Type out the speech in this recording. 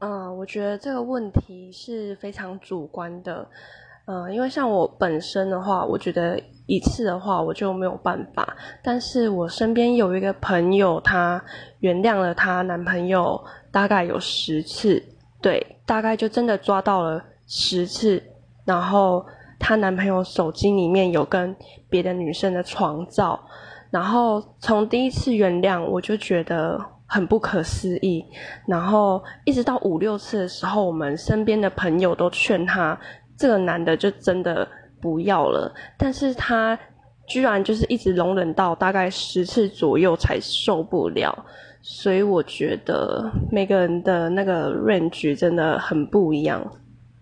嗯，我觉得这个问题是非常主观的。嗯，因为像我本身的话，我觉得一次的话我就没有办法。但是我身边有一个朋友，她原谅了她男朋友大概有十次，对，大概就真的抓到了十次。然后她男朋友手机里面有跟别的女生的床照，然后从第一次原谅我就觉得很不可思议。然后一直到五六次的时候，我们身边的朋友都劝他。这个男的就真的不要了，但是他居然就是一直容忍到大概十次左右才受不了，所以我觉得每个人的那个 range 真的很不一样。